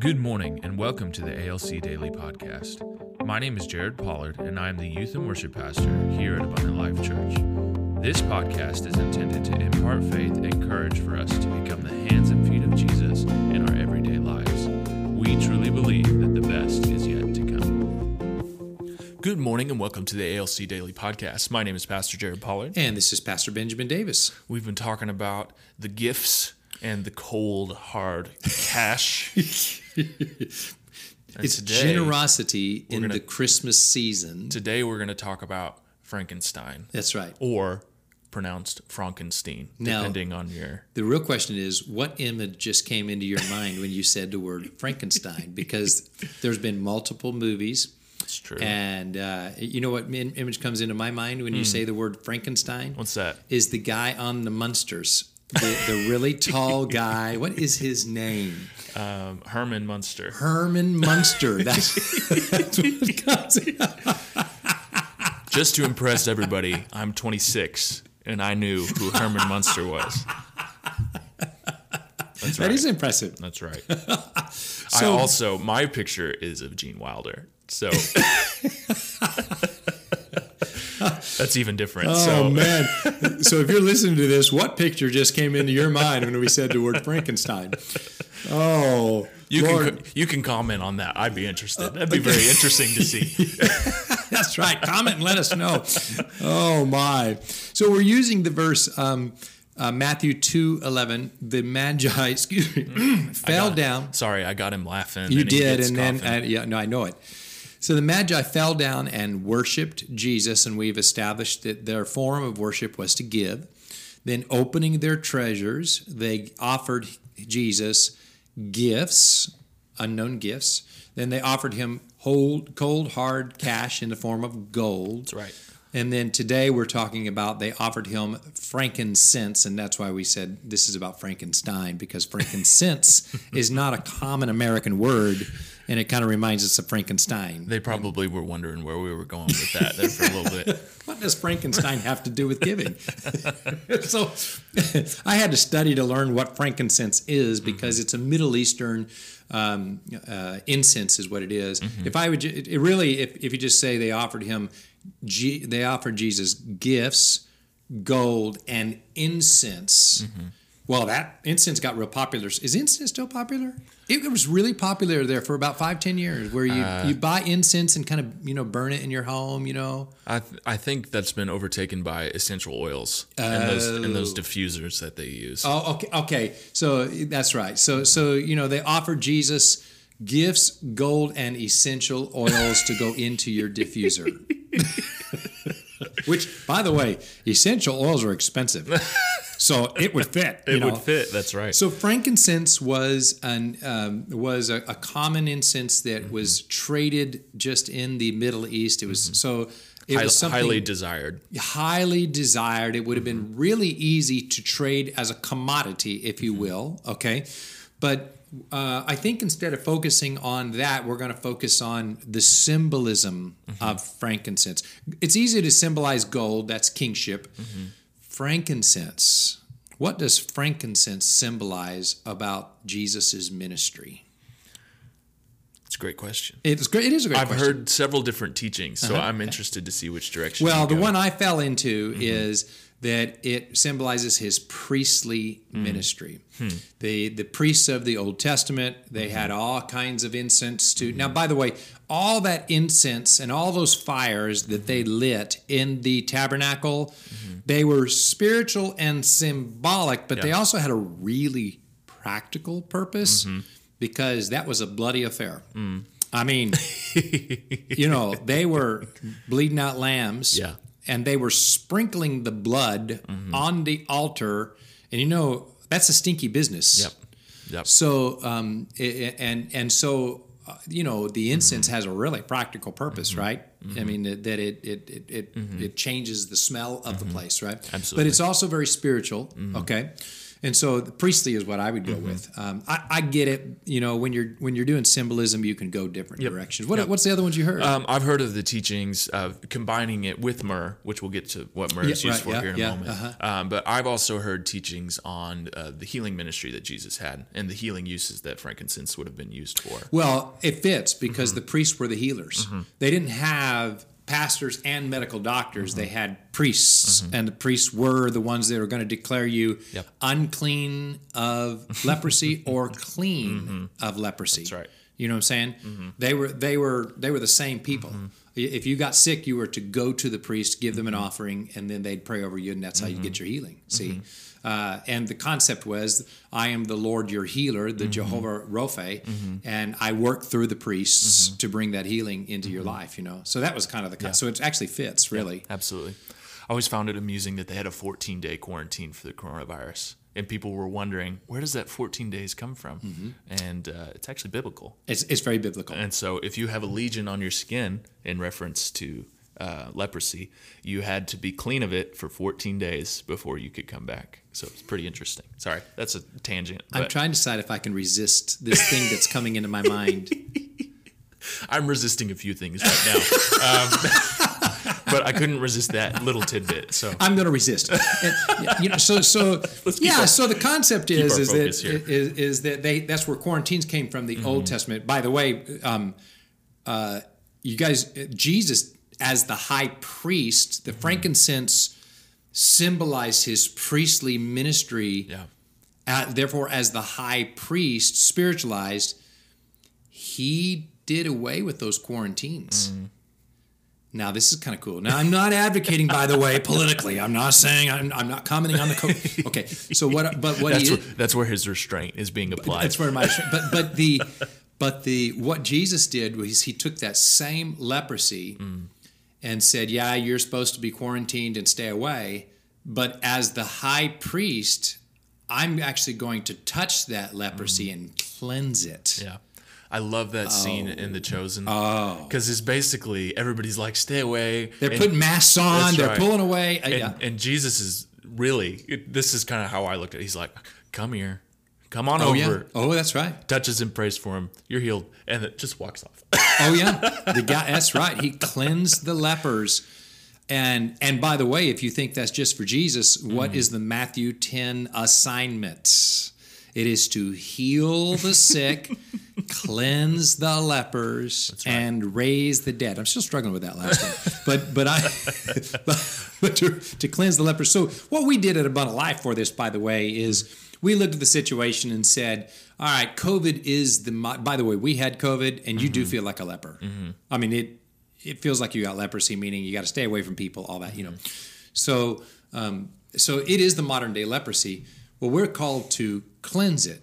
Good morning and welcome to the ALC Daily Podcast. My name is Jared Pollard and I am the Youth and Worship Pastor here at Abundant Life Church. This podcast is intended to impart faith and courage for us to become the hands and feet of Jesus in our everyday lives. We truly believe that the best is yet to come. Good morning and welcome to the ALC Daily Podcast. My name is Pastor Jared Pollard. And this is Pastor Benjamin Davis. We've been talking about the gifts and the cold, hard cash. it's today, generosity in gonna- the Christmas season. Today we're going to talk about Frankenstein, That's right. or pronounced Frankenstein, Now- depending on your. The real question is what image just came into your mind when you said the word Frankenstein? Because there's been multiple movies. It's true. And uh, you know what image comes into my mind when you say the word Frankenstein? What's that? Is the guy on the Munsters. The, the really tall guy. What is his name? Um, Herman Munster. Herman Munster. That's, that's what comes Just to impress everybody, I'm 26 and I knew who Herman Munster was. That's right. is impressive. That's right. I also, my picture is of Gene Wilder. So that's even different. Oh so man! so if you're listening to this, what picture just came into your mind when we said the word Frankenstein? Oh, you Lord, can you can comment on that. I'd be interested. That'd be very interesting to see. that's right. Comment and let us know. Oh my! So we're using the verse um, uh, Matthew two eleven. The Magi, excuse me, fell got- down. Sorry, I got him laughing. You did, and then uh, yeah, no, I know it. So the Magi fell down and worshipped Jesus, and we've established that their form of worship was to give. Then, opening their treasures, they offered Jesus gifts, unknown gifts. Then they offered him cold, hard cash in the form of gold. That's right. And then today we're talking about they offered him frankincense, and that's why we said this is about Frankenstein because frankincense is not a common American word, and it kind of reminds us of Frankenstein. They probably were wondering where we were going with that there for a little bit. What does Frankenstein have to do with giving? so I had to study to learn what frankincense is because it's a Middle Eastern um, uh, incense, is what it is. If I would, it really, if, if you just say they offered him, G, they offered Jesus gifts, gold, and incense. Mm-hmm. Well, that incense got real popular. Is incense still popular? It was really popular there for about five, ten years, where you, uh, you buy incense and kind of you know burn it in your home, you know. I th- I think that's been overtaken by essential oils and those and those oh. diffusers that they use. Oh, okay, okay. So that's right. So, so you know, they offered Jesus gifts, gold, and essential oils to go into your diffuser. Which, by the way, essential oils are expensive, so it would fit. you it know. would fit. That's right. So frankincense was an um, was a, a common incense that Mm-hmm. was traded just in the Middle East. It was so. It Hi- was something highly desired. highly desired. It would have been really easy to trade as a commodity, if you will. Okay, but uh, I think instead of focusing on that, we're going to focus on the symbolism mm-hmm. of frankincense. It's easy to symbolize gold. That's kingship. Mm-hmm. Frankincense. What does frankincense symbolize about Jesus's ministry? It's a great question. It's great. It is a great question. I've question. heard several different teachings, so uh-huh. I'm interested to see which direction. Well, the go. one I fell into mm-hmm. is that it symbolizes his priestly hmm. ministry. Hmm. The the priests of the Old Testament, they hmm. had all kinds of incense to. Now, by the way, all that incense and all those fires that they lit in the tabernacle, they were spiritual and symbolic, but they also had a really practical purpose mm-hmm. because that was a bloody affair. Mm. I mean, you know, they were bleeding out lambs. Yeah. And they were sprinkling the blood Mm-hmm. on the altar. And you know, that's a stinky business. Yep. Yep. So, um, i- i- and and so, uh, you know, the incense Mm-hmm. has a really practical purpose, right? I mean, that, that it it it it, it changes the smell of the place, right? Mm-hmm. Absolutely. Mm-hmm. But it's also very spiritual. Okay. And so the priestly is what I would go with. Um, I, I get it. You know, when you're when you're doing symbolism, you can go different directions. What, Yep. What's the other ones you heard? Um, I've heard of the teachings of combining it with myrrh, which we'll get to what myrrh is used right, for yeah, here in a moment. uh-huh. Um, but I've also heard teachings on uh, the healing ministry that Jesus had and the healing uses that frankincense would have been used for. Well, it fits because Mm-hmm. the priests were the healers. They didn't have pastors and medical doctors. Mm-hmm. They had priests, and the priests were the ones that were going to declare you Yep. unclean of leprosy or clean of leprosy. Mm-hmm. That's right. You know what I'm saying? They were they were they were the same people. Mm-hmm. If you got sick, you were to go to the priest, give them an offering, and then they'd pray over you, and that's how you get Mm-hmm. your healing. See, uh, and the concept was, I am the Lord your healer, the Jehovah Rophe, and I work through the priests to bring that healing into your life. You know, so that was kind of the con- so it actually fits really. Absolutely. I always found it amusing that they had a 14 day quarantine for the coronavirus. And people were wondering, where does that 14 days come from? Mm-hmm. And uh, it's actually biblical. It's it's very biblical. And so, if you have a legion on your skin in reference to uh, leprosy, you had to be clean of it for 14 days before you could come back. So it's pretty interesting. Sorry, that's a tangent. I'm But trying to decide if I can resist this thing that's coming into my mind. I'm resisting a few things right now, um, but I couldn't resist that little tidbit. So I'm going to resist. And, you know, so so yeah. our- so the concept is is that. Mm-hmm. is, is that they that's where quarantines came from the Old Testament. By the way, um, uh, you guys, Jesus as the high priest, Mm-hmm. the frankincense symbolized his priestly ministry. yeah, Uh, therefore, as the high priest, spiritualized, he did away with those quarantines. Mm-hmm. Now, this is kind of cool. Now, I'm not advocating, by the way, politically. I'm not saying I'm, I'm not commenting on the code. Okay, so what? But what that's he where, that's where his restraint is being applied. that's where my but but the but the what Jesus did was he took that same leprosy Mm. And said, "Yeah, you're supposed to be quarantined and stay away, but as the high priest, I'm actually going to touch that leprosy and cleanse it." Mm. Yeah. I love that scene in The Chosen. Oh. Because it's basically everybody's like, stay away. They're And- putting masks on. They're right. pulling away. Uh, and, yeah. and Jesus is really, it- this is kind of how I looked at it. He's like, come here. Come on Oh over. yeah. Oh, that's right. Touches and prays for him. You're healed. And it just walks off. Oh yeah, the guy. That's right. He cleansed the lepers, and and by the way, if you think that's just for Jesus, what mm-hmm. is the Matthew ten assignment? It is to heal the sick, cleanse the lepers, and raise the dead. I'm still struggling with that last one, but but I but, but to, to cleanse the lepers. So what we did at Abundant Life for this, by the way, is we looked at the situation and said, all right, COVID is the. By the way, we had COVID, and you do mm-hmm. feel like a leper. Mm-hmm. I mean, it it feels like you got leprosy, meaning you got to stay away from people, all that, you know. Mm-hmm. So um, so it is the modern day leprosy. Well, we're called to cleanse it.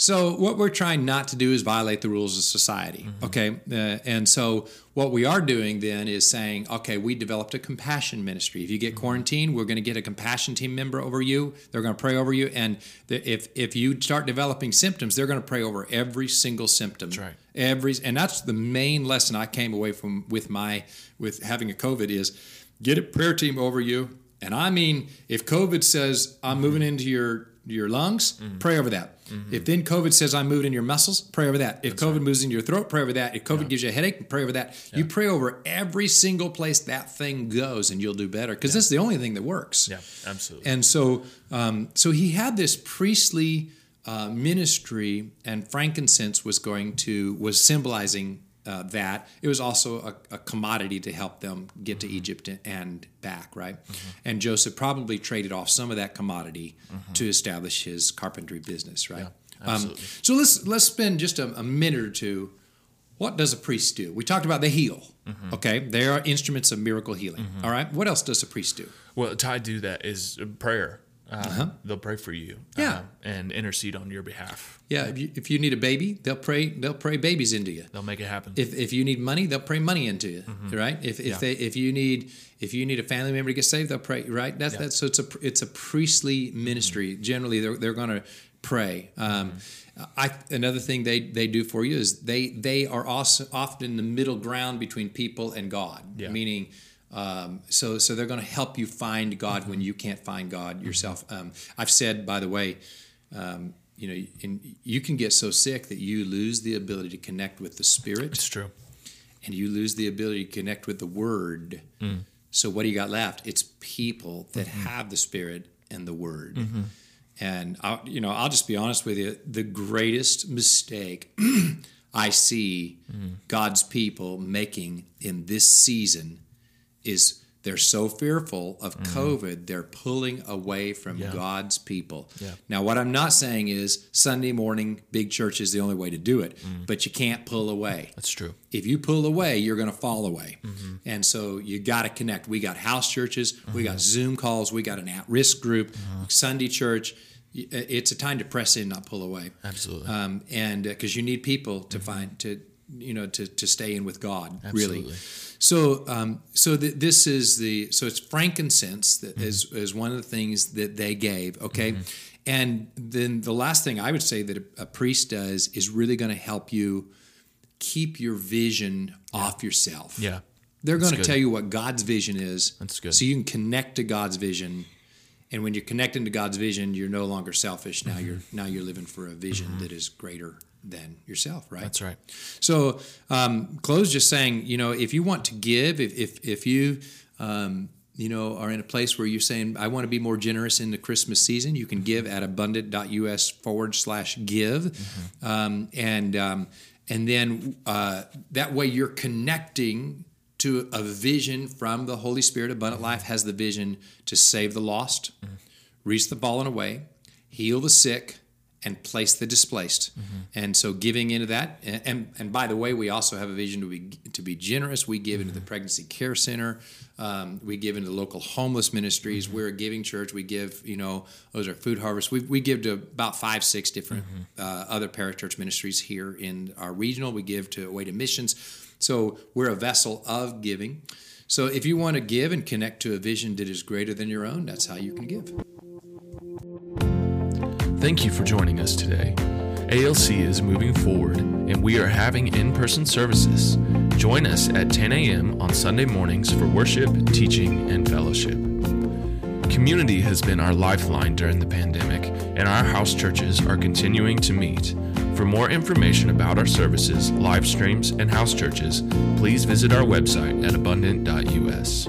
So what we're trying not to do is violate the rules of society. Mm-hmm. Okay, uh, and so what we are doing then is saying, okay, we developed a compassion ministry. If you get mm-hmm. quarantined, we're going to get a compassion team member over you. They're going to pray over you, and the, if if you start developing symptoms, they're going to pray over every single symptom. That's right. Every and that's the main lesson I came away from with my with having a COVID is get a prayer team over you. And I mean, if COVID says I'm mm-hmm. moving into your your lungs, pray over that. If then COVID says I'm moving in your muscles, pray over that. If COVID moves into your throat, pray over that. If COVID gives you a headache, pray over that. You pray over every single place that thing goes, and you'll do better because this is the only thing that works. yeah, absolutely. And so, um, so he had this priestly uh, ministry, and frankincense was going to was symbolizing uh, that. It was also a, a commodity to help them get to Egypt and back, right? And Joseph probably traded off some of that commodity to establish his carpentry business, right? Um, absolutely. so let's let's spend just a, a minute or two. What does a priest do? We talked about they heal. Okay, they are instruments of miracle healing. All right, what else does a priest do? Well, tied to that is prayer. Um, They'll pray for you, Uh-huh. Yeah. um, and intercede on your behalf. Yeah, if you, if you need a baby, they'll pray. They'll pray babies into you. They'll make it happen. If, if you need money, they'll pray money into you. Right? If, if Yeah. they if you need if you need a family member to get saved, they'll pray. Right? That's Yeah. that's so it's a it's a priestly ministry. Generally, they're they're going to pray. Um, I another thing they they do for you is they they are also often the middle ground between people and God. Yeah. Meaning. Um, so, so they're going to help you find God when you can't find God yourself. Um, I've said, by the way, um, you know, in, you can get so sick that you lose the ability to connect with the Spirit, It's true. and you lose the ability to connect with the Word. So, what do you got left? It's people that have the Spirit and the Word. And I, you know, I'll just be honest with you: the greatest mistake I see God's people making in this season is they're so fearful of COVID, they're pulling away from Yeah. God's people. Yeah. Now, what I'm not saying is Sunday morning big church is the only way to do it, but you can't pull away That's true. if you pull away, you're going to fall away. Mm-hmm. And so you got to connect. We got house churches, we Mm-hmm. got Zoom calls, we got an at risk group, Sunday church. Uh, It's a time to press in, not pull away. Absolutely. Um, and because you need people to find to you know to to stay in with God Absolutely. really. So um, so th- this is the so it's frankincense that Mm-hmm. is is one of the things that they gave. Okay. And then the last thing I would say that a, a priest does is really going to help you keep your vision off yourself. yeah. They're going to tell you what God's vision is. That's good. So you can connect to God's vision. And when you're connecting to God's vision, you're no longer selfish. Now you're Mm-hmm. now you're living for a vision that is greater than yourself, right? That's right. So um, close just saying, you know, if you want to give, if if, if you um, you know are in a place where you're saying, I want to be more generous in the Christmas season, you can give at abundant.us forward slash give, um, and um, and then uh, that way you're connecting to a vision from the Holy Spirit. Abundant Life has the vision to save the lost, reach the fallen away, heal the sick, and place the displaced. And so giving into that, and, and and by the way, we also have a vision to be to be generous. We give into the pregnancy care center. Um, we give into local homeless ministries. We're a giving church. We give, you know, those are food harvests. We, we give to about five, six different uh, other parachurch ministries here in our regional. We give to Way to Missions. So we're a vessel of giving. So if you want to give and connect to a vision that is greater than your own, that's how you can give. Thank you for joining us today. ALC is moving forward and we are having in person services. Join us at 10 a.m. on Sunday mornings for worship, teaching, and fellowship. Community has been our lifeline during the pandemic, and our house churches are continuing to meet. For more information about our services, live streams, and house churches, please visit our website at abundant.us.